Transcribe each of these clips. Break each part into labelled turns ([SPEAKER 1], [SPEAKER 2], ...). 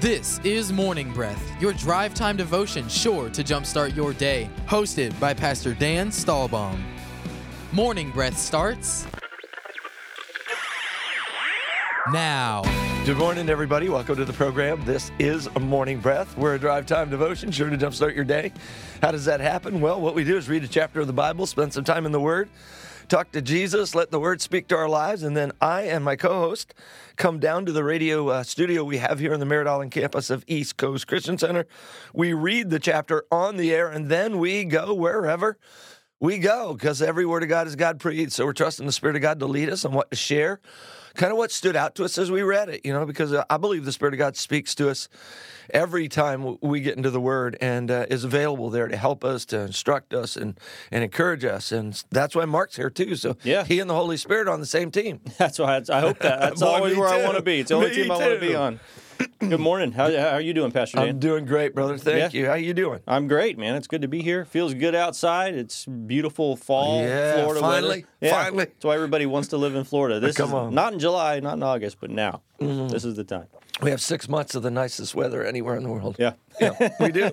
[SPEAKER 1] This is Morning Breath, your drive time devotion sure to jumpstart your day. Hosted by Pastor Dan Stahlbaum. Morning Breath starts now.
[SPEAKER 2] Good morning, everybody. Welcome to the program. This is a morning breath. We're a drive time devotion, sure to jumpstart your day. How does that happen? Well, what we do is read a chapter of the Bible, spend some time in the Word, talk to Jesus, let the Word speak to our lives, and then I and my co host come down to the radio uh, studio we have here on the Merritt Island campus of East Coast Christian Center. We read the chapter on the air, and then we go wherever we go because every word of God is God breathed. So we're trusting the Spirit of God to lead us on what to share. Kind of what stood out to us as we read it, you know, because uh, I believe the Spirit of God speaks to us every time we get into the Word and uh, is available there to help us, to instruct us, and and encourage us. And that's why Mark's here too. So
[SPEAKER 3] Yeah.
[SPEAKER 2] he and the Holy Spirit are on the same team.
[SPEAKER 3] That's why I, I hope that. That's
[SPEAKER 2] Boy,
[SPEAKER 3] always where I want to be. It's the only
[SPEAKER 2] Me
[SPEAKER 3] team I want to be on. Good morning. How, how are you doing, Pastor Dan?
[SPEAKER 2] I'm doing great, brother. Thank
[SPEAKER 3] Yeah.
[SPEAKER 2] you. How you doing?
[SPEAKER 3] I'm great, man. It's good to be here. Feels good outside. It's beautiful fall
[SPEAKER 2] Yeah,
[SPEAKER 3] Florida
[SPEAKER 2] finally,
[SPEAKER 3] weather. Yeah,
[SPEAKER 2] finally.
[SPEAKER 3] That's why everybody wants to live in Florida. This
[SPEAKER 2] Come
[SPEAKER 3] is
[SPEAKER 2] on.
[SPEAKER 3] Not in July, not in August, but now. Mm-hmm. This is the time.
[SPEAKER 2] We have six months of the nicest weather anywhere in the world.
[SPEAKER 3] Yeah.
[SPEAKER 2] Yeah, we do.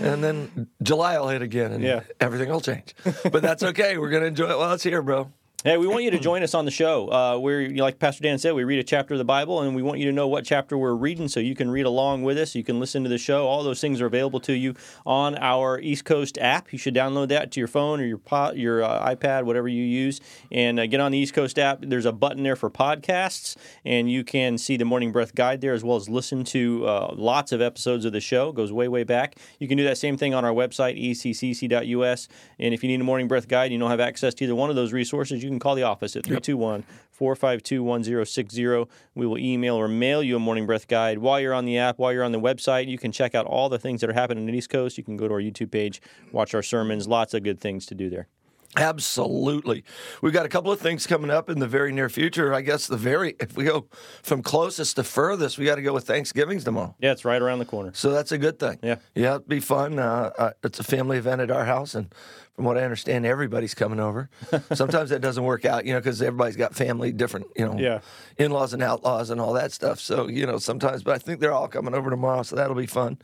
[SPEAKER 2] and then July will hit again and
[SPEAKER 3] Yeah.
[SPEAKER 2] everything will change. But that's okay. We're going to enjoy it while it's here, bro.
[SPEAKER 3] Hey, we want you to join us on the show. Uh, we're like Pastor Dan said, we read a chapter of the Bible, and we want you to know what chapter we're reading, so you can read along with us. You can listen to the show. All those things are available to you on our East Coast app. You should download that to your phone or your your uh, iPad, whatever you use, and uh, get on the East Coast app. There's a button there for podcasts, and you can see the Morning Breath Guide there, as well as listen to uh, lots of episodes of the show. It goes way way back. You can do that same thing on our website, eccc.us. And if you need a Morning Breath Guide, you don't have access to either one of those resources, you can call the office at 321 452 1060. We will email or mail you a Morning Breath Guide. While you're on the app, while you're on the website, you can check out all the things that are happening in the East Coast. You can go to our YouTube page, watch our sermons, lots of good things to do there.
[SPEAKER 2] Absolutely. We've got a couple of things coming up in the very near future. I guess the very, if we go from closest to furthest, we got to go with Thanksgiving's tomorrow.
[SPEAKER 3] Yeah, it's right around the corner.
[SPEAKER 2] So that's a good thing.
[SPEAKER 3] Yeah.
[SPEAKER 2] Yeah, it'd be fun. Uh, uh, it's a family event at our house. And from what I understand, everybody's coming over. Sometimes that doesn't work out, you know, because everybody's got family, different, you know,
[SPEAKER 3] Yeah.
[SPEAKER 2] in laws and outlaws and all that stuff. So, you know, sometimes, but I think they're all coming over tomorrow. So that'll be fun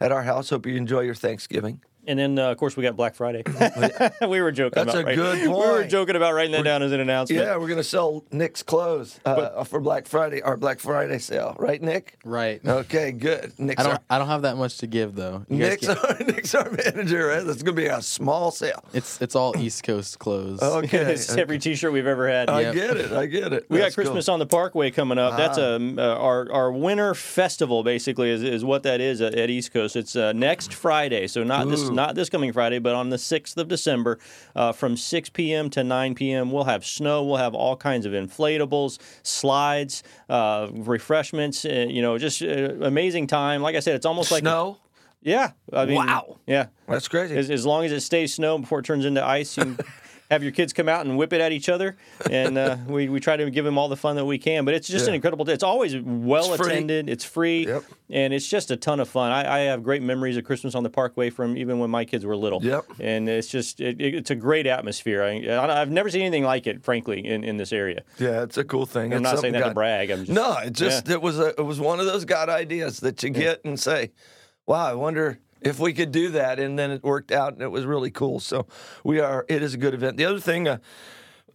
[SPEAKER 2] at our house. Hope you enjoy your Thanksgiving.
[SPEAKER 3] And then, uh, of course, we got Black Friday. we were joking
[SPEAKER 2] That's
[SPEAKER 3] about
[SPEAKER 2] a
[SPEAKER 3] right-
[SPEAKER 2] good
[SPEAKER 3] We were joking about writing that down as an announcement.
[SPEAKER 2] Yeah, we're going to sell Nick's clothes uh, for Black Friday, our Black Friday sale. Right, Nick?
[SPEAKER 1] Right.
[SPEAKER 2] Okay, good. Nick's
[SPEAKER 1] I don't.
[SPEAKER 2] our,
[SPEAKER 1] I don't have that much to give though. You
[SPEAKER 2] Nick's
[SPEAKER 1] can't-
[SPEAKER 2] our, Nick's our manager, right? That's going to be a small sale.
[SPEAKER 1] It's it's all East Coast clothes.
[SPEAKER 2] Okay.
[SPEAKER 3] it's every T-shirt we've ever had.
[SPEAKER 2] I
[SPEAKER 1] Yep.
[SPEAKER 2] get it. I get it.
[SPEAKER 3] We
[SPEAKER 2] That's
[SPEAKER 3] got Christmas
[SPEAKER 2] cool.
[SPEAKER 3] on the Parkway coming up. That's a uh, our our winter festival basically is, is what that is at, at East Coast. It's uh, next Friday, so not this
[SPEAKER 2] Ooh.
[SPEAKER 3] Not this coming Friday, but on the sixth of December, uh, from six p.m. to nine p.m. We'll have snow. We'll have all kinds of inflatables, slides, uh, refreshments. Uh, you know, just uh, amazing time. Like I said, it's almost like
[SPEAKER 2] Snow?
[SPEAKER 3] yeah. I mean,
[SPEAKER 2] Wow.
[SPEAKER 3] Yeah.
[SPEAKER 2] That's crazy.
[SPEAKER 3] As, as long as it stays snow before it turns into ice, you can have your kids come out and whip it at each other. And uh, we, we try to give them all the fun that we can. But it's just an incredible day. It's always well
[SPEAKER 2] It's
[SPEAKER 3] attended, it's free,
[SPEAKER 2] Yep.
[SPEAKER 3] and it's just a ton of fun. I, I have great memories of Christmas on the Parkway from even when my kids were little.
[SPEAKER 2] Yep.
[SPEAKER 3] And it's just, it, it- it's a great atmosphere. I, I've never seen anything like it, frankly, in, in this area.
[SPEAKER 2] yeah, it's a cool thing.
[SPEAKER 3] I'm
[SPEAKER 2] It's
[SPEAKER 3] not saying that to brag. I'm just,
[SPEAKER 2] No, it just it was a it was one of those God ideas that you get and say, "Wow, I wonder if we could do that." And then it worked out, and it was really cool. So we are. It is a good event. The other thing. Uh,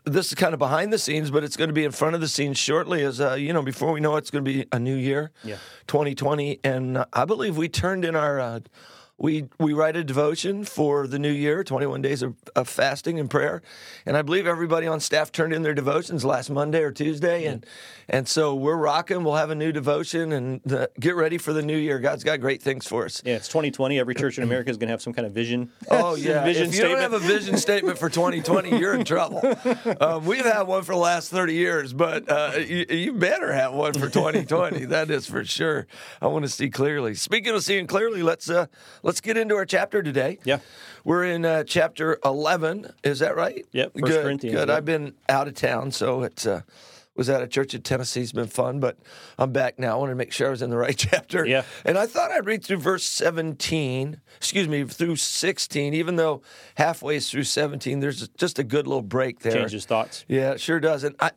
[SPEAKER 2] this is kind of behind the scenes, but it's going to be in front of the scenes shortly. As uh, you know, before we know it, it's going to be a new year,
[SPEAKER 3] Yeah.
[SPEAKER 2] 2020, and uh, I believe we turned in our uh, we we write a devotion for the new year, 21 days of, of fasting and prayer, and I believe everybody on staff turned in their devotions last Monday or Tuesday, and and so we're rocking. We'll have a new devotion and the, get ready for the new year. God's got great things for us.
[SPEAKER 3] Yeah, it's 2020. Every church in America is going to have some kind of vision.
[SPEAKER 2] Oh yeah!
[SPEAKER 3] vision
[SPEAKER 2] if you
[SPEAKER 3] statement.
[SPEAKER 2] don't have a vision statement for 2020, you're in trouble. Um, we've had one for the last 30 years, but uh, you, you better have one for 2020. that is for sure. I want to see clearly. Speaking of seeing clearly, let's uh, let's get into our chapter today.
[SPEAKER 3] Yeah.
[SPEAKER 2] we're in uh, chapter 11. Is that right?
[SPEAKER 3] Yep, First
[SPEAKER 2] Good.
[SPEAKER 3] Corinthians,
[SPEAKER 2] Good.
[SPEAKER 3] yep.
[SPEAKER 2] I've been out of town, so it's. Uh, was at a church in Tennessee. It's been fun, but I'm back now. I wanted to make sure I was in the right chapter.
[SPEAKER 3] Yeah.
[SPEAKER 2] And I thought I'd read through verse 17, excuse me, through 16, even though halfway through 17, there's just a good little break there.
[SPEAKER 3] Changes thoughts.
[SPEAKER 2] Yeah, it sure does. And I,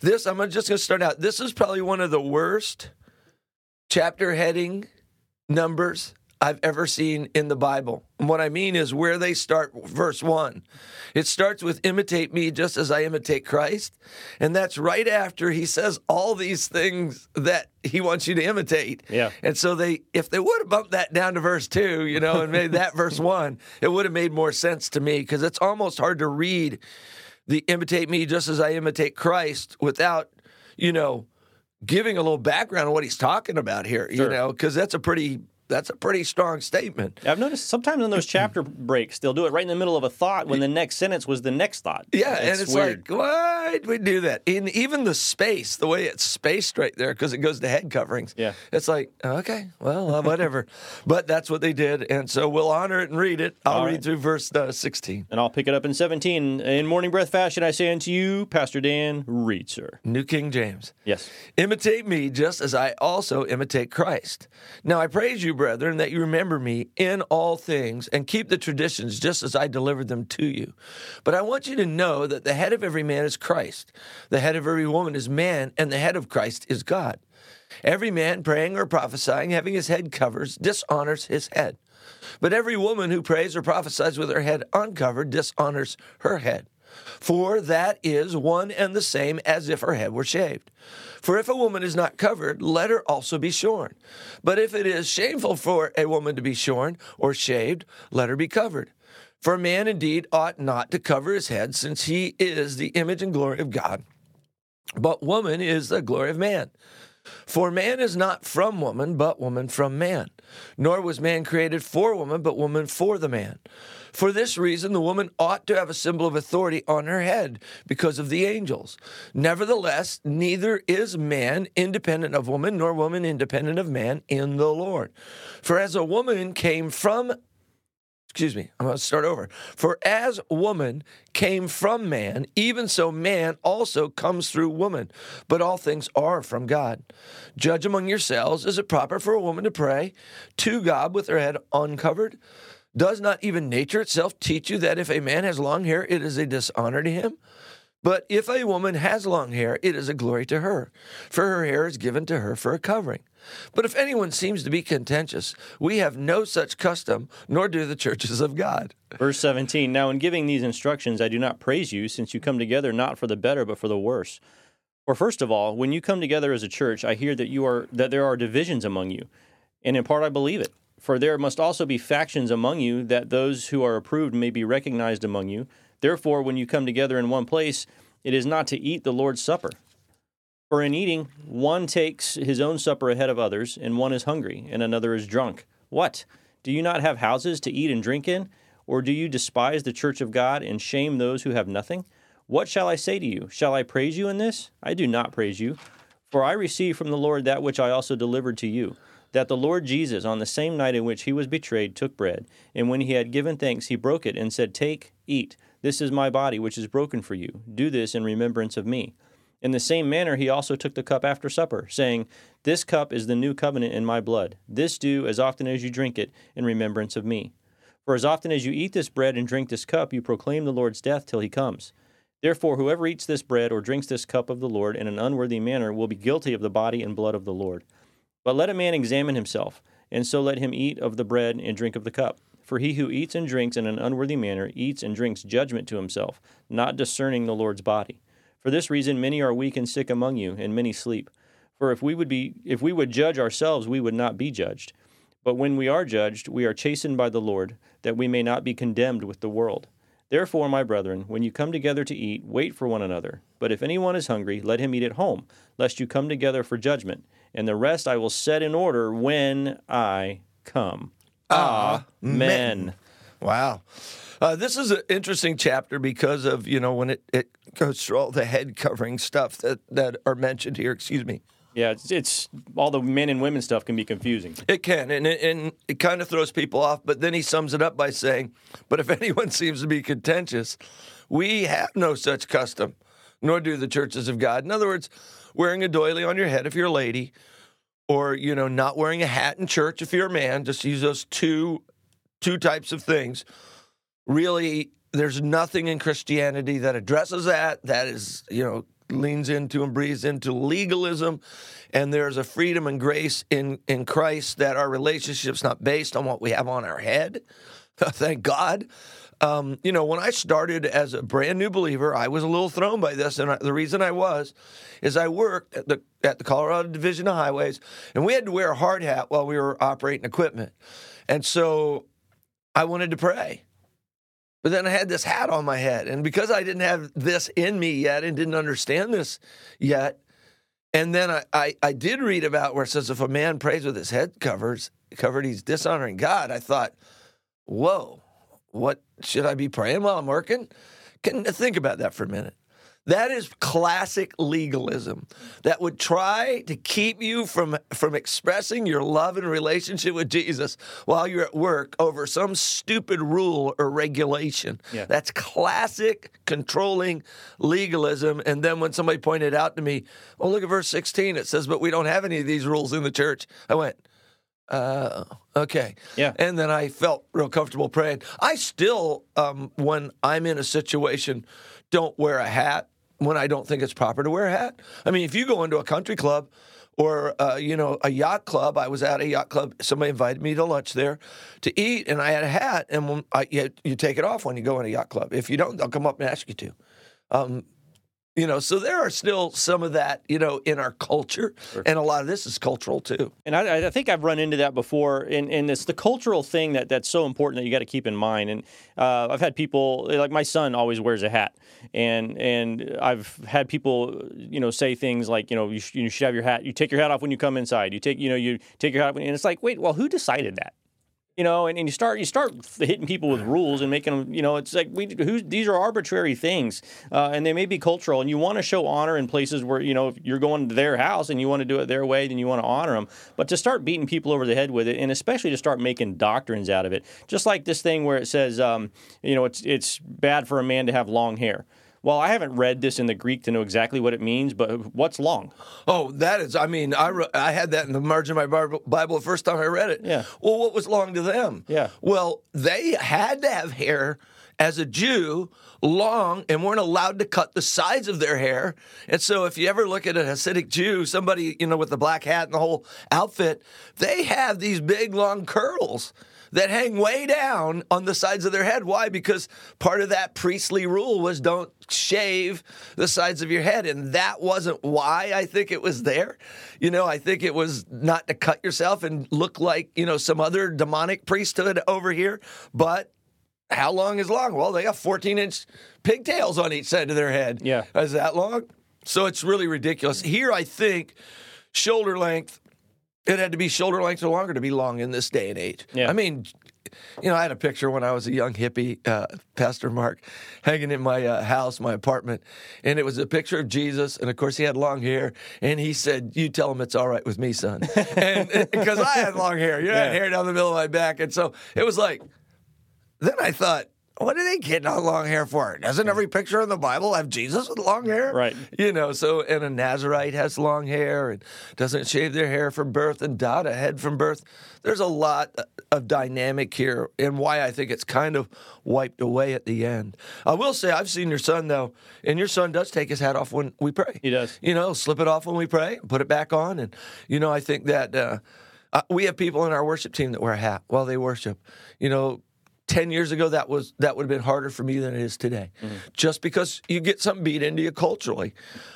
[SPEAKER 2] this, I'm just going to start out. This is probably one of the worst chapter heading numbers I've ever seen in the Bible. And what I mean is where they start verse 1. It starts with imitate me just as I imitate Christ. And that's right after he says all these things that he wants you to imitate.
[SPEAKER 3] Yeah.
[SPEAKER 2] And so they if they would have bumped that down to verse 2, you know, and made that verse 1, it would have made more sense to me because it's almost hard to read the imitate me just as I imitate Christ without, you know, giving a little background on what he's talking about here, you know, because that's a pretty that's a pretty strong statement.
[SPEAKER 3] I've noticed sometimes in those chapter breaks, they'll do it right in the middle of a thought when the next sentence was the next thought.
[SPEAKER 2] Yeah, and it's
[SPEAKER 3] weird.
[SPEAKER 2] like, why did we do that? In even the space, the way it's spaced right there, because it goes to head coverings.
[SPEAKER 3] Yeah.
[SPEAKER 2] it's like, okay, well, uh, whatever. but that's what they did, and so we'll honor it and read it. I'll
[SPEAKER 3] All
[SPEAKER 2] read
[SPEAKER 3] right.
[SPEAKER 2] through verse uh, sixteen.
[SPEAKER 3] and I'll pick it up in 17. In morning breath fashion, I say unto you, Pastor Dan, read, sir.
[SPEAKER 2] New King James.
[SPEAKER 3] Yes.
[SPEAKER 2] Imitate me just as I also imitate Christ. Now I praise you, brethren, that you remember me in all things and keep the traditions just as I delivered them to you. But I want you to know that the head of every man is Christ, the head of every woman is man, and the head of Christ is God. Every man praying or prophesying, having his head covered, dishonors his head. But every woman who prays or prophesies with her head uncovered dishonors her head. For that is one and the same as if her head were shaved. For if a woman is not covered, let her also be shorn. But if it is shameful for a woman to be shorn or shaved, let her be covered. For a man indeed ought not to cover his head, since he is the image and glory of God. But woman is the glory of man. For man is not from woman, but woman from man. Nor was man created for woman, but woman for the man. For this reason, the woman ought to have a symbol of authority on her head because of the angels. Nevertheless, neither is man independent of woman, nor woman independent of man in the Lord. For as a woman came from excuse me, I'm going to start over. For as woman came from man, even so man also comes through woman. But all things are from God. Judge among yourselves is it proper for a woman to pray to God with her head uncovered? Does not even nature itself teach you that if a man has long hair, it is a dishonor to him? But if a woman has long hair, it is a glory to her, for her hair is given to her for a covering. But if anyone seems to be contentious, we have no such custom, nor do the churches of God.
[SPEAKER 3] Verse 17 Now, in giving these instructions, I do not praise you, since you come together not for the better, but for the worse. For first of all, when you come together as a church, I hear that you are that there are divisions among you, and in part I believe it. For there must also be factions among you, that those who are approved may be recognized among you. Therefore, when you come together in one place, it is not to eat the Lord's supper. For in eating, one takes his own supper ahead of others, and one is hungry, and another is drunk. What? Do you not have houses to eat and drink in? Or do you despise the church of God and shame those who have nothing? What shall I say to you? Shall I praise you in this? I do not praise you. For I received from the Lord that which I also delivered to you that the Lord Jesus, on the same night in which he was betrayed, took bread, and when he had given thanks, he broke it and said, Take, eat. This is my body, which is broken for you. Do this in remembrance of me. In the same manner, he also took the cup after supper, saying, This cup is the new covenant in my blood. This do as often as you drink it in remembrance of me. For as often as you eat this bread and drink this cup, you proclaim the Lord's death till he comes. Therefore, whoever eats this bread or drinks this cup of the Lord in an unworthy manner will be guilty of the body and blood of the Lord. But let a man examine himself, and so let him eat of the bread and drink of the cup. For he who eats and drinks in an unworthy manner eats and drinks judgment to himself, not discerning the Lord's body. For this reason many are weak and sick among you, and many sleep. For if we would be if we would judge ourselves, we would not be judged. But when we are judged, we are chastened by the Lord, that we may not be condemned with the world. Therefore, my brethren, when you come together to eat, wait for one another. But if anyone is hungry, let him eat at home, lest you come together for judgment. And the rest I will set in order when I come. Amen.
[SPEAKER 2] Wow. Uh, this is an interesting chapter because of, you know, when it, it goes through all the head covering stuff that, that are mentioned here. Excuse me.
[SPEAKER 3] Yeah, it's, it's all the men and women stuff can be confusing.
[SPEAKER 2] It can, and it, and it kind of throws people off. But then he sums it up by saying, "But if anyone seems to be contentious, we have no such custom, nor do the churches of God." In other words, wearing a doily on your head if you're a lady, or you know, not wearing a hat in church if you're a man. Just use those two two types of things. Really, there's nothing in Christianity that addresses that. That is, you know, leans into and breathes into legalism, and there's a freedom and grace in in Christ that our relationship's not based on what we have on our head. Thank God. Um, you know, when I started as a brand new believer, I was a little thrown by this, and I, the reason I was is I worked at the at the Colorado Division of Highways, and we had to wear a hard hat while we were operating equipment, and so I wanted to pray. But then I had this hat on my head. And because I didn't have this in me yet and didn't understand this yet, and then I, I, I did read about where it says if a man prays with his head covers, covered, he's dishonoring God. I thought, whoa, what should I be praying while I'm working? Can think about that for a minute. That is classic legalism that would try to keep you from, from expressing your love and relationship with Jesus while you're at work over some stupid rule or regulation.
[SPEAKER 3] Yeah.
[SPEAKER 2] That's classic controlling legalism. And then when somebody pointed out to me, oh, look at verse 16, it says, but we don't have any of these rules in the church. I went, uh, okay.
[SPEAKER 3] Yeah.
[SPEAKER 2] And then I felt real comfortable praying. I still, um, when I'm in a situation, don't wear a hat when I don't think it's proper to wear a hat. I mean, if you go into a country club or uh, you know a yacht club, I was at a yacht club. Somebody invited me to lunch there to eat, and I had a hat. And when I, you, you take it off when you go in a yacht club. If you don't, they'll come up and ask you to. Um, you know, so there are still some of that, you know, in our culture, and a lot of this is cultural too.
[SPEAKER 3] And I, I think I've run into that before, and, and it's the cultural thing that, that's so important that you got to keep in mind. And uh, I've had people like my son always wears a hat, and and I've had people, you know, say things like, you know, you, sh- you should have your hat. You take your hat off when you come inside. You take, you know, you take your hat off, and it's like, wait, well, who decided that? You know, and, and you start you start hitting people with rules and making them, you know, it's like we these are arbitrary things, uh, and they may be cultural, and you want to show honor in places where you know if you're going to their house and you want to do it their way, then you want to honor them. But to start beating people over the head with it, and especially to start making doctrines out of it, just like this thing where it says, um, you know, it's it's bad for a man to have long hair. Well, I haven't read this in the Greek to know exactly what it means, but what's long?
[SPEAKER 2] Oh, that is, I mean, I, re- I had that in the margin of my Bible, Bible the first time I read it.
[SPEAKER 3] Yeah.
[SPEAKER 2] Well, what was long to them?
[SPEAKER 3] Yeah.
[SPEAKER 2] Well, they had to have hair as a Jew long and weren't allowed to cut the sides of their hair. And so if you ever look at a Hasidic Jew, somebody, you know, with the black hat and the whole outfit, they have these big long curls that hang way down on the sides of their head. Why? Because part of that priestly rule was don't shave the sides of your head. And that wasn't why I think it was there. You know, I think it was not to cut yourself and look like, you know, some other demonic priesthood over here, but how long is long? Well, they got 14 inch pigtails on each side of their head.
[SPEAKER 3] Yeah.
[SPEAKER 2] Is that long? So it's really ridiculous. Here, I think shoulder length, it had to be shoulder length or longer to be long in this day and age.
[SPEAKER 3] Yeah.
[SPEAKER 2] I mean, you know, I had a picture when I was a young hippie, uh, Pastor Mark, hanging in my uh, house, my apartment, and it was a picture of Jesus, and of course he had long hair, and he said, "You tell him it's all right with me, son," because I had long hair, you know, I had hair down the middle of my back, and so it was like. Then I thought, what are they getting all long hair for? Doesn't every picture in the Bible have Jesus with long hair?
[SPEAKER 3] Right.
[SPEAKER 2] You know, so and a Nazarite has long hair and doesn't shave their hair from birth and dot a head from birth. There's a lot of dynamic here and why I think it's kind of wiped away at the end. I will say I've seen your son though, and your son does take his hat off when we pray.
[SPEAKER 3] He does.
[SPEAKER 2] You know, slip it off when we pray, put it back on, and you know, I think that uh, uh, we have people in our worship team that wear a hat while they worship. You know, 10 years ago that was that would have been harder for me than it is today. Just because you get something beat into you culturally.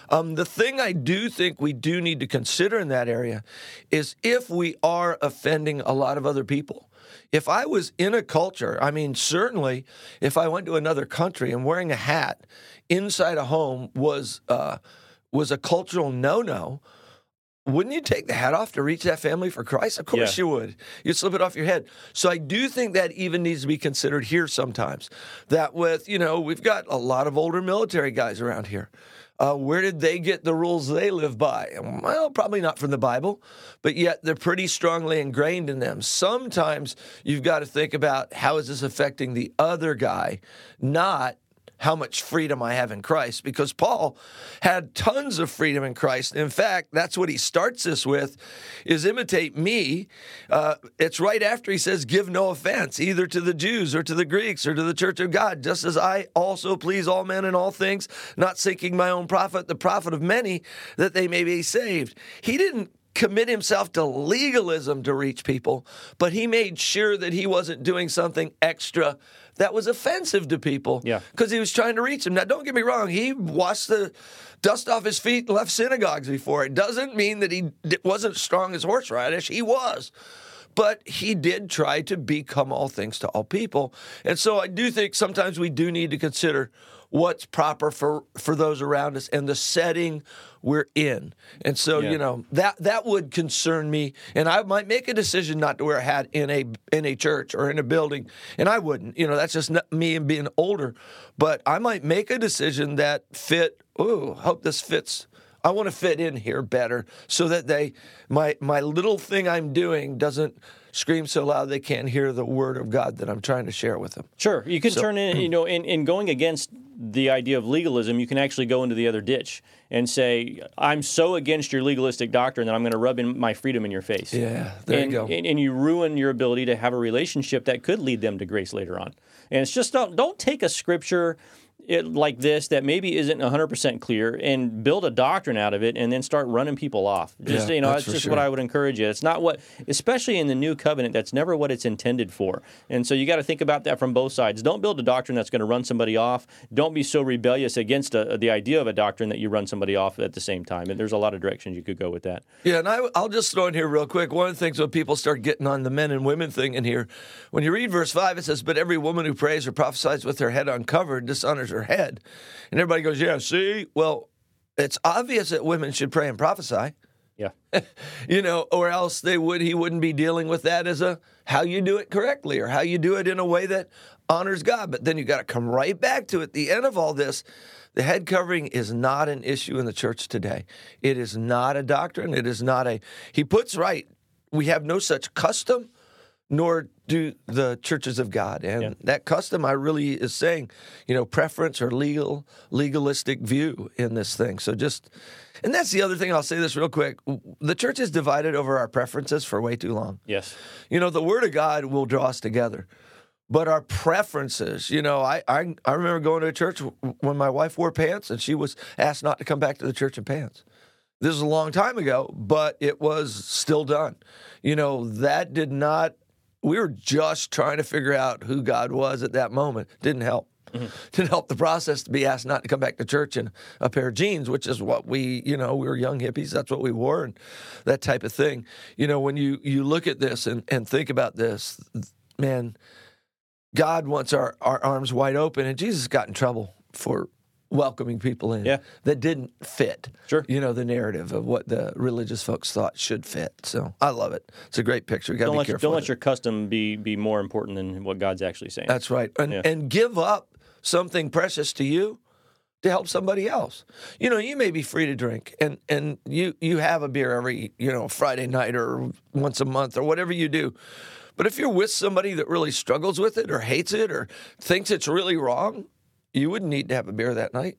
[SPEAKER 2] Um, the thing i do think we do need to consider in that area is if we are offending a lot of other people. If i was in a culture i mean certainly if i went to another country and wearing a hat inside a home was uh, was a cultural no-no wouldn't you take the hat off to reach that family for Christ? Of course
[SPEAKER 3] Yeah.
[SPEAKER 2] you would. You'd slip it off your head. So I do think that even needs to be considered here sometimes. That with, you know, we've got a lot of older military guys around here. Uh, where did they get the rules they live by? Well, probably not from the Bible, but yet they're pretty strongly ingrained in them. Sometimes you've got to think about how is this affecting the other guy, not how much freedom I have in Christ because Paul had tons of freedom in Christ. In fact, that's what he starts this with is imitate me. Uh, it's right after he says, give no offense either to the Jews or to the Greeks or to the church of God, just as I also please all men in all things, not seeking my own profit, the profit of many, that they may be saved. He didn't commit himself to legalism to reach people, but he made sure that he wasn't doing something extra that was offensive to people.
[SPEAKER 3] Yeah.
[SPEAKER 2] Because he was trying to reach them. Now, don't get me wrong, he washed the dust off his feet and left synagogues before. It doesn't mean that he wasn't strong as horseradish. He was. But he did try to become all things to all people. And so I do think sometimes we do need to consider what's proper for for those around us and the setting we're in. And so,
[SPEAKER 3] Yeah.
[SPEAKER 2] you know, that that would concern me and I might make a decision not to wear a hat in a in a church or in a building and I wouldn't. You know, that's just me and being older, but I might make a decision that fit, ooh, hope this fits I want to fit in here better so that they my my little thing I'm doing doesn't scream so loud they can't hear the word of God that I'm trying to share with them.
[SPEAKER 3] Sure, you can turn in, you mm. know, in, in going against the idea of legalism, you can actually go into the other ditch and say, "I'm so against your legalistic doctrine that I'm going to rub in my freedom in your face."
[SPEAKER 2] Yeah, there
[SPEAKER 3] and,
[SPEAKER 2] you go.
[SPEAKER 3] And, and you ruin your ability to have a relationship that could lead them to grace later on. And it's just don't don't take a scripture. It, like this that maybe isn't 100% clear and build a doctrine out of it and then start running people off. Just
[SPEAKER 2] Yeah,
[SPEAKER 3] you know
[SPEAKER 2] that's
[SPEAKER 3] that's just
[SPEAKER 2] sure.
[SPEAKER 3] what i would encourage you. It's not what especially in the new covenant that's never what it's intended for. And so you got to think about that from both sides. Don't build a doctrine that's going to run somebody off. Don't be so rebellious against a, the idea of a doctrine that you run somebody off at the same time. And there's a lot of directions you could go with that.
[SPEAKER 2] Yeah, and I, I'll just throw in here real quick. One of the things when people start getting on the men and women thing in here, when you read verse 5, it says, But every woman who prays or prophesies with her head uncovered dishonors her head. And everybody goes, Yeah, see? Well, it's obvious that women should pray and prophesy.
[SPEAKER 3] yeah
[SPEAKER 2] you know, or else they would he wouldn't be dealing with that as a how you do it correctly or how you do it in a way that honors God. But then you got to come right back to at the end of all this. The head covering is not an issue in the church today. It is not a doctrine. It is not a. He puts right. We have no such custom, nor do the churches of God. And
[SPEAKER 3] Yeah.
[SPEAKER 2] that custom, I really is saying, you know, preference or legal, legalistic view in this thing. So just, and that's the other thing. I'll say this real quick. The church is divided over our preferences for way too long.
[SPEAKER 3] yes
[SPEAKER 2] You know, the Word of God will draw us together, but our preferences. You know, I I, I remember going to a church when my wife wore pants, and she was asked not to come back to the church in pants. This is a long time ago, but it was still done. You know, that did not. We were just trying to figure out who God was at that moment. Didn't help. Mm-hmm. Didn't help the process to be asked not to come back to church in a pair of jeans, which is what we, you know, we were young hippies. That's what we wore, and that type of thing. You know, when you you look at this and and think about this, man, God wants our our arms wide open, and Jesus got in trouble for welcoming people in
[SPEAKER 3] Yeah.
[SPEAKER 2] that didn't fit
[SPEAKER 3] Sure.
[SPEAKER 2] you know the narrative of what the religious folks thought should fit. So i love it. It's a great picture. You gotta
[SPEAKER 3] don't
[SPEAKER 2] be
[SPEAKER 3] let,
[SPEAKER 2] careful
[SPEAKER 3] don't let your custom be be more important than what god's actually saying.
[SPEAKER 2] That's right. And,
[SPEAKER 3] Yeah.
[SPEAKER 2] and give up something precious to you to help somebody else. You know you may be free to drink and and you you have a beer every you know friday night or once a month or whatever you do. But if you're with somebody that really struggles with it or hates it or thinks it's really wrong you wouldn't need to have a beer that night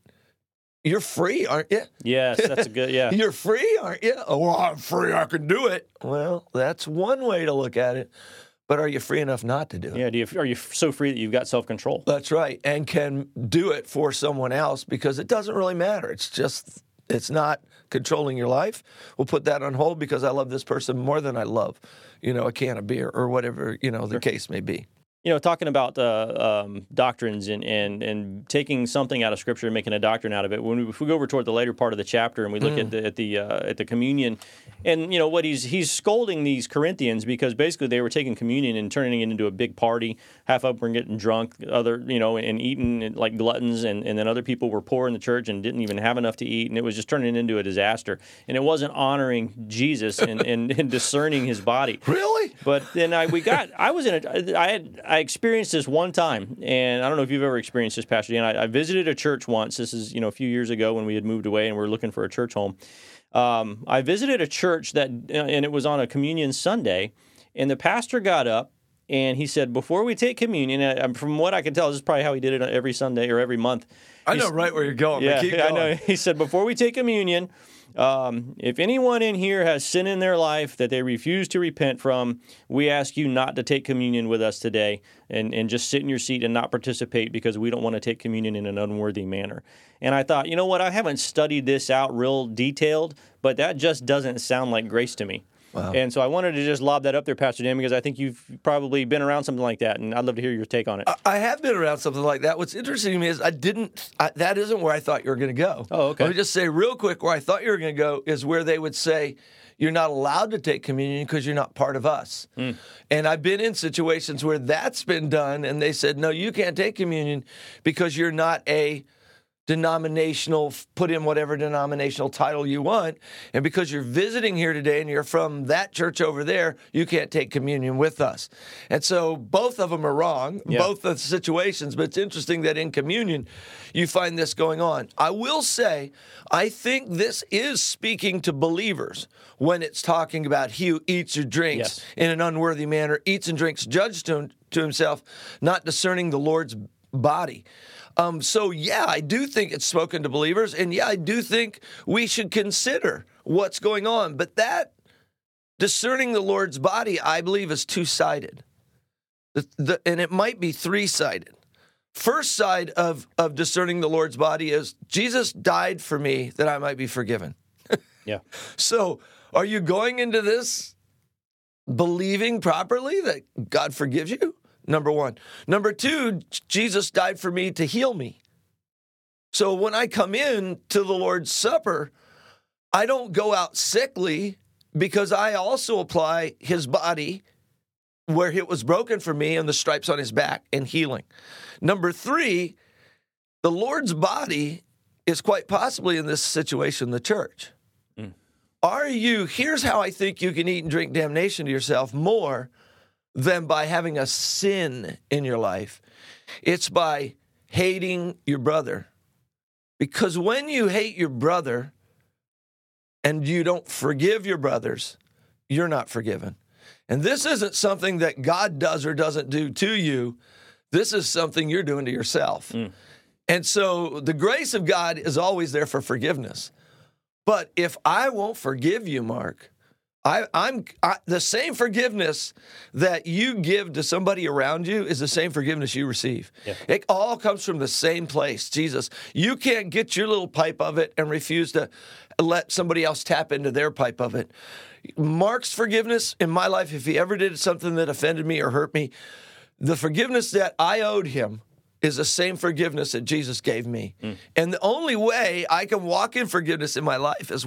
[SPEAKER 2] you're free aren't you
[SPEAKER 3] yes that's a good yeah
[SPEAKER 2] You're free, aren't you? Oh, well, I'm free. I can do it. Well, that's one way to look at it. But are you free enough not to do it?
[SPEAKER 3] yeah do you, are you so free that you've got self-control
[SPEAKER 2] That's right. And can do it for someone else because it doesn't really matter. It's just, it's not controlling your life. We'll put that on hold because I love this person more than I love, you know, a can of beer or whatever, you know, the case may be.
[SPEAKER 3] You know, talking about uh, um, doctrines and, and and taking something out of Scripture and making a doctrine out of it. When we, if we go over toward the later part of the chapter and we look at the at the uh, at the communion, and you know what he's he's scolding these Corinthians because basically they were taking communion and turning it into a big party. Half of them were getting drunk, other you know, and eating like gluttons, and, and then other people were poor in the church and didn't even have enough to eat, and it was just turning into a disaster. And it wasn't honoring Jesus and, and, and discerning His body.
[SPEAKER 2] Really?
[SPEAKER 3] But then I we got I was in a I had I experienced this one time, and I don't know if you've ever experienced this, Pastor Dan. I, I visited a church once. This is you know a few years ago when we had moved away and we were looking for a church home. Um, I visited a church that and it was on a communion Sunday, and the pastor got up and he said, before we take communion, uh, from what I can tell, this is probably how he did it every Sunday or every month.
[SPEAKER 2] I know right where you're going.
[SPEAKER 3] Yeah,
[SPEAKER 2] keep
[SPEAKER 3] I know. He said, before we take communion, um, if anyone in here has sin in their life that they refuse to repent from, we ask you not to take communion with us today and, and just sit in your seat and not participate because we don't want to take communion in an unworthy manner. And I thought, you know what? I haven't studied this out real detailed, but that just doesn't sound like grace to me. And so I wanted to just lob that up there, Pastor Dan, because I think you've probably been around something like that, and I'd love to hear your take on it.
[SPEAKER 2] I have been around something like that. What's interesting to me is I didn't. I, that isn't where I thought you were going to go.
[SPEAKER 3] Oh, okay.
[SPEAKER 2] Let me just say real quick where I thought you were going to go is where they would say you're not allowed to take communion because you're not part of us.
[SPEAKER 3] Hmm.
[SPEAKER 2] And I've been in situations where that's been done, and they said no, you can't take communion because you're not a denominational put in whatever denominational title you want and because you're visiting here today and you're from that church over there you can't take communion with us and so both of them are wrong
[SPEAKER 3] Yeah.
[SPEAKER 2] both the situations but it's interesting that in communion you find this going on i will say i think this is speaking to believers when it's talking about he who eats or drinks
[SPEAKER 3] Yes.
[SPEAKER 2] in an unworthy manner eats and drinks judged to, to himself not discerning the lord's body um, so yeah, I do think it's spoken to believers, and yeah, I do think we should consider what's going on. But that discerning the Lord's body, I believe, is two sided, the, the, and it might be three sided. First side of of discerning the Lord's body is Jesus died for me that I might be forgiven.
[SPEAKER 3] Yeah.
[SPEAKER 2] So, are you going into this believing properly that God forgives you? Number one. Number two, Jesus died for me to heal me. So when I come in to the Lord's Supper, I don't go out sickly because I also apply his body where it was broken for me and the stripes on his back and healing. Number three, the Lord's body is quite possibly in this situation the church. Mm. Are you, here's how I think you can eat and drink damnation to yourself more than by having a sin in your life. It's by hating your brother. Because when you hate your brother and you don't forgive your brothers, you're not forgiven. And this isn't something that God does or doesn't do to you. This is something you're doing to yourself. Mm. And so the grace of God is always there for forgiveness. But if I won't forgive you, Mark, I, I'm I, the same forgiveness that you give to somebody around you is the same forgiveness you receive. It all comes from the same place, Jesus. You can't get your little pipe of it and refuse to let somebody else tap into their pipe of it. Mark's forgiveness in my life, if he ever did something that offended me or hurt me, the forgiveness that I owed him is the same forgiveness that Jesus gave me. Hmm. And the only way I can walk in forgiveness in my life is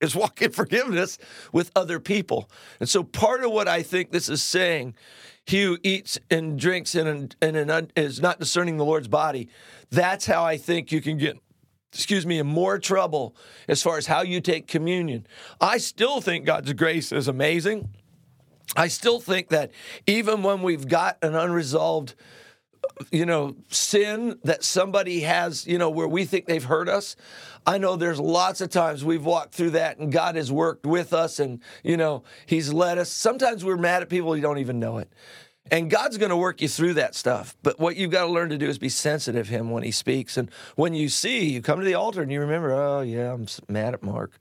[SPEAKER 2] is walk in forgiveness with other people. And so part of what I think this is saying, who eats and drinks and, and, and is not discerning the Lord's body, that's how I think you can get excuse me, in more trouble as far as how you take communion. I still think God's grace is amazing. I still think that even when we've got an unresolved you know, sin that somebody has, you know, where we think they've hurt us. I know there's lots of times we've walked through that and God has worked with us and, you know, He's led us. Sometimes we're mad at people you don't even know it. And God's going to work you through that stuff. But what you've got to learn to do is be sensitive Him when He speaks. And when you see, you come to the altar and you remember, oh, yeah, I'm mad at Mark.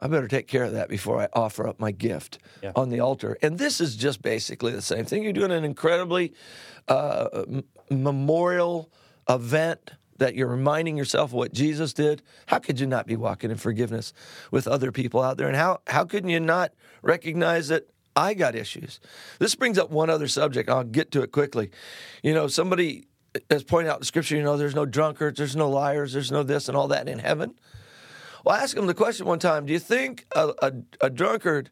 [SPEAKER 2] I better take care of that before I offer up my gift
[SPEAKER 3] Yeah.
[SPEAKER 2] on the altar. And this is just basically the same thing. You're doing an incredibly uh, memorial event that you're reminding yourself of what Jesus did. How could you not be walking in forgiveness with other people out there? And how, how couldn't you not recognize that I got issues? This brings up one other subject. I'll get to it quickly. You know, somebody has pointed out in Scripture, you know, there's no drunkards, there's no liars, there's no this and all that in heaven. Well, I asked him the question one time Do you think a, a, a drunkard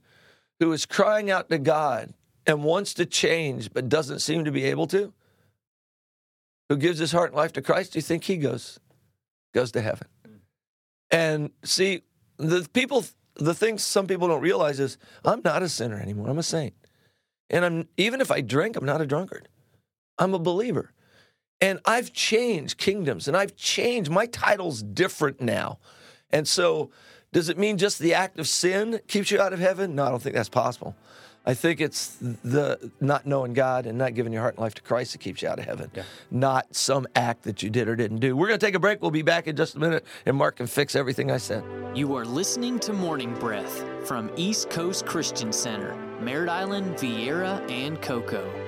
[SPEAKER 2] who is crying out to God and wants to change but doesn't seem to be able to, who gives his heart and life to Christ, do you think he goes goes to heaven? And see, the people, the things some people don't realize is I'm not a sinner anymore. I'm a saint, and I'm even if I drink, I'm not a drunkard. I'm a believer. And I've changed kingdoms and I've changed. My title's different now. And so, does it mean just the act of sin keeps you out of heaven? No, I don't think that's possible. I think it's the not knowing God and not giving your heart and life to Christ that keeps you out of heaven, not some act that you did or didn't do. We're going to take a break. We'll be back in just a minute, and Mark can fix everything I said.
[SPEAKER 4] You are listening to Morning Breath from East Coast Christian Center, Merritt Island, Viera, and Cocoa.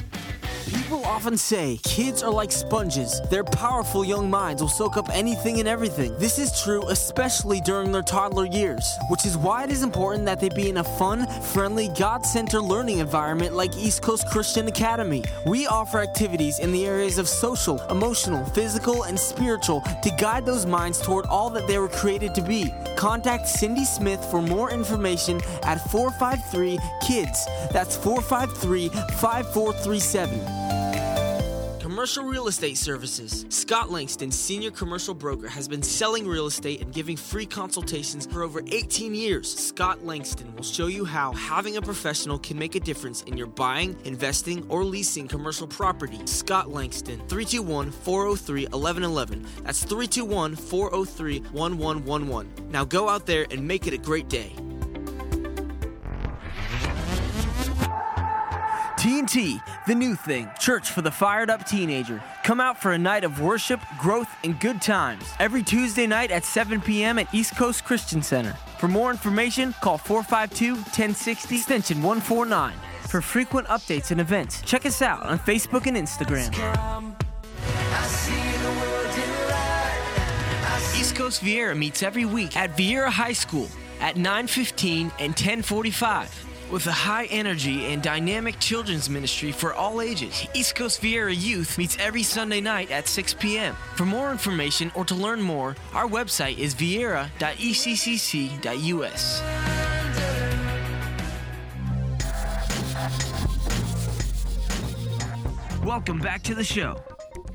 [SPEAKER 5] People often say kids are like sponges. Their powerful young minds will soak up anything and everything. This is true especially during their toddler years, which is why it is important that they be in a fun, friendly, God centered learning environment like East Coast Christian Academy. We offer activities in the areas of social, emotional, physical, and spiritual to guide those minds toward all that they were created to be. Contact Cindy Smith for more information at 453 KIDS. That's 453 5437. Commercial Real Estate Services. Scott Langston, senior commercial broker, has been selling real estate and giving free consultations for over 18 years. Scott Langston will show you how having a professional can make a difference in your buying, investing, or leasing commercial property. Scott Langston, 321 403 1111. That's 321 403 1111. Now go out there and make it a great day. TNT, the new thing, church for the fired up teenager. Come out for a night of worship, growth, and good times. Every Tuesday night at 7 p.m. at East Coast Christian Center. For more information, call 452 1060 extension 149. For frequent updates and events, check us out on Facebook and Instagram. East Coast Viera meets every week at Viera High School at 9:15 and 10:45 with a high energy and dynamic children's ministry for all ages. East Coast Viera Youth meets every Sunday night at 6 p.m. For more information or to learn more, our website is viera.eccc.us. Welcome back to the show.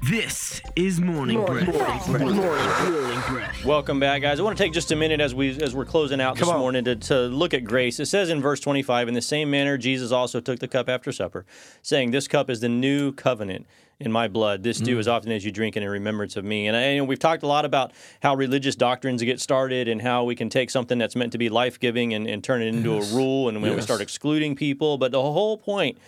[SPEAKER 5] This is Morning Breath. Morning Breath.
[SPEAKER 3] Welcome back, guys. I want to take just a minute as we as we're closing out this
[SPEAKER 2] on.
[SPEAKER 3] morning to, to look at grace. It says in verse 25, in the same manner Jesus also took the cup after supper, saying, "This cup is the new covenant in my blood. This do mm. as often as you drink it in remembrance of me." And, I, and we've talked a lot about how religious doctrines get started and how we can take something that's meant to be life giving and, and turn it into a rule, and when we start excluding people. But the whole point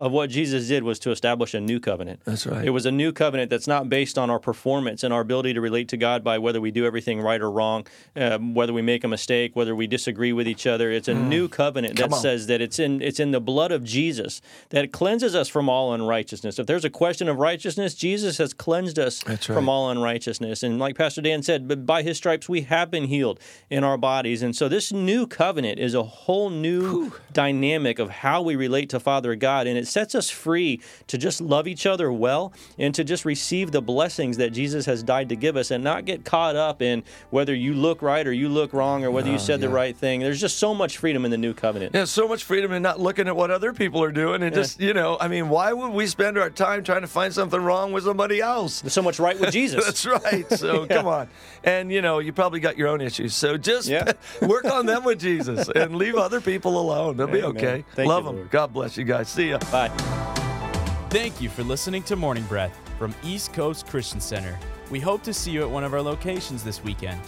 [SPEAKER 3] of what Jesus did was to establish a new covenant.
[SPEAKER 2] That's right.
[SPEAKER 3] It was a new covenant that's not based on our performance and our ability to relate to God by whether we do everything right or wrong, um, whether we make a mistake, whether we disagree with each other. It's a new covenant that says that it's in it's in the blood of Jesus that cleanses us from all unrighteousness. If there's a question of righteousness, Jesus has cleansed us
[SPEAKER 2] That's
[SPEAKER 3] from all unrighteousness. And like Pastor Dan said, but by His stripes we have been healed in our bodies. And so this new covenant is a whole new dynamic of how we relate to Father God, and it sets us free to just love each other well and to just receive the blessings that Jesus has died to give us, and not get caught up in whether you look right or you look wrong or whether you said the right thing. There's just so much freedom in the new covenant.
[SPEAKER 2] Yeah, so much freedom in not looking at what other people are doing and just, you know, I mean, why would we spend our time trying to find something wrong with somebody else?
[SPEAKER 3] There's so much right with Jesus.
[SPEAKER 2] That's right. So come on. And, you know, you probably got your own issues. So just
[SPEAKER 3] Yeah.
[SPEAKER 2] work on them with Jesus and leave other people alone. They'll be okay.
[SPEAKER 3] Thank
[SPEAKER 2] Love
[SPEAKER 3] you,
[SPEAKER 2] them.
[SPEAKER 3] Lord.
[SPEAKER 2] God bless you guys. See ya.
[SPEAKER 3] Bye.
[SPEAKER 6] Thank you for listening to Morning Breath from East Coast Christian Center. We hope to see you at one of our locations this weekend.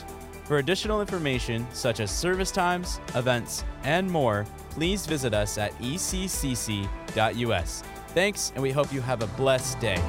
[SPEAKER 6] For additional information, such as service times, events, and more, please visit us at eccc.us. Thanks, and we hope you have a blessed day.